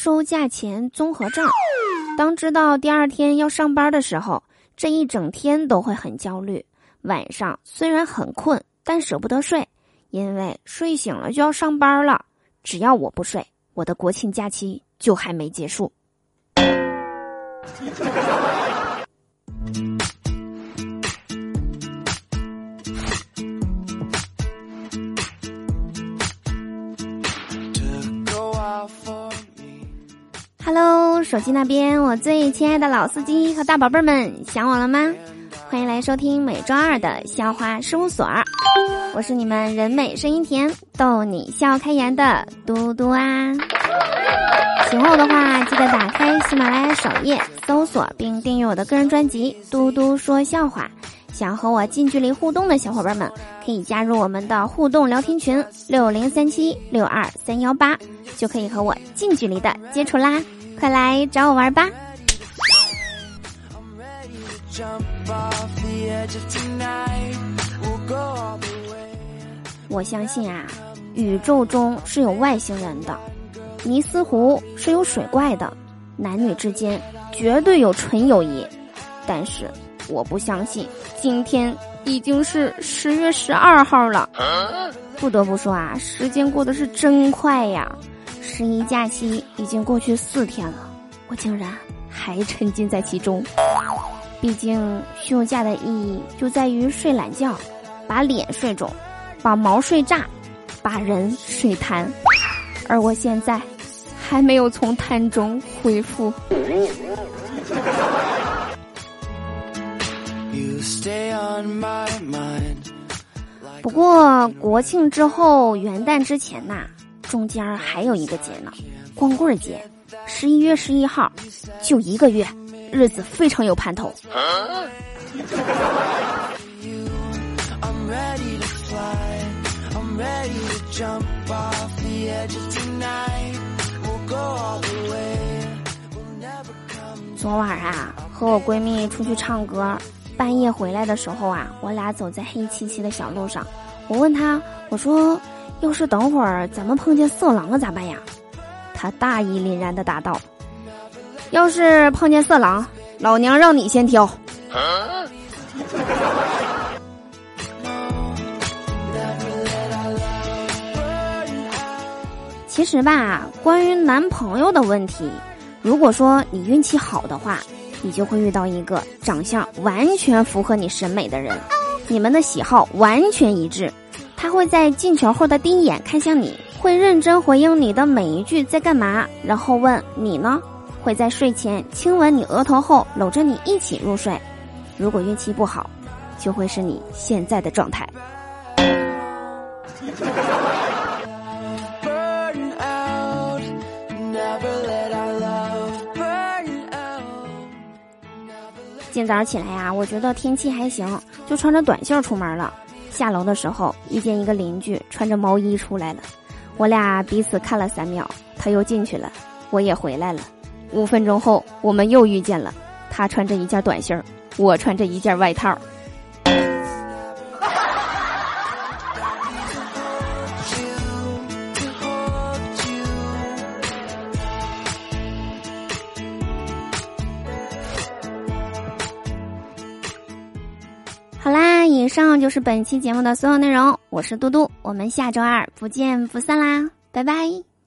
收假前综合症。当知道第二天要上班的时候，这一整天都会很焦虑。晚上虽然很困，但舍不得睡，因为睡醒了就要上班了。只要我不睡，我的国庆假期就还没结束。Hello，手机那边，我最亲爱的老司机和大宝贝们，想我了吗？欢迎来收听每周二的笑话事务所，我是你们人美声音甜、逗你笑开颜的嘟嘟啊。喜欢我的话，记得打开喜马拉雅首页搜索并订阅我的个人专辑《嘟嘟说笑话》。想和我近距离互动的小伙伴们，可以加入我们的互动聊天群六零三七六二三幺八，就可以和我近距离的接触啦！快来找我玩吧！我相信啊，宇宙中是有外星人的，尼斯湖是有水怪的，男女之间绝对有纯友谊，但是。我不相信，今天已经是十月十二号了。不得不说啊，时间过得是真快呀！十一假期已经过去四天了，我竟然还沉浸在其中。毕竟休假的意义就在于睡懒觉，把脸睡肿，把毛睡炸，把人睡瘫。而我现在还没有从瘫中恢复。不过国庆之后元旦之前呐，中间还有一个节呢，光棍节，十一月十一号，就一个月，日子非常有盼头。昨晚啊，和我闺蜜出去唱歌。半夜回来的时候啊，我俩走在黑漆漆的小路上。我问她，我说：“要是等会儿咱们碰见色狼了咋办呀？”他大义凛然的答道：“要是碰见色狼，老娘让你先挑。”其实吧，关于男朋友的问题，如果说你运气好的话。你就会遇到一个长相完全符合你审美的人，你们的喜好完全一致。他会在进球后的第一眼看向你，会认真回应你的每一句在干嘛，然后问你呢？会在睡前亲吻你额头后搂着你一起入睡。如果运气不好，就会是你现在的状态。今早起来呀，我觉得天气还行，就穿着短袖出门了。下楼的时候遇见一个邻居穿着毛衣出来了，我俩彼此看了三秒，他又进去了，我也回来了。五分钟后我们又遇见了，他穿着一件短袖，我穿着一件外套。以上就是本期节目的所有内容，我是嘟嘟，我们下周二不见不散啦，拜拜。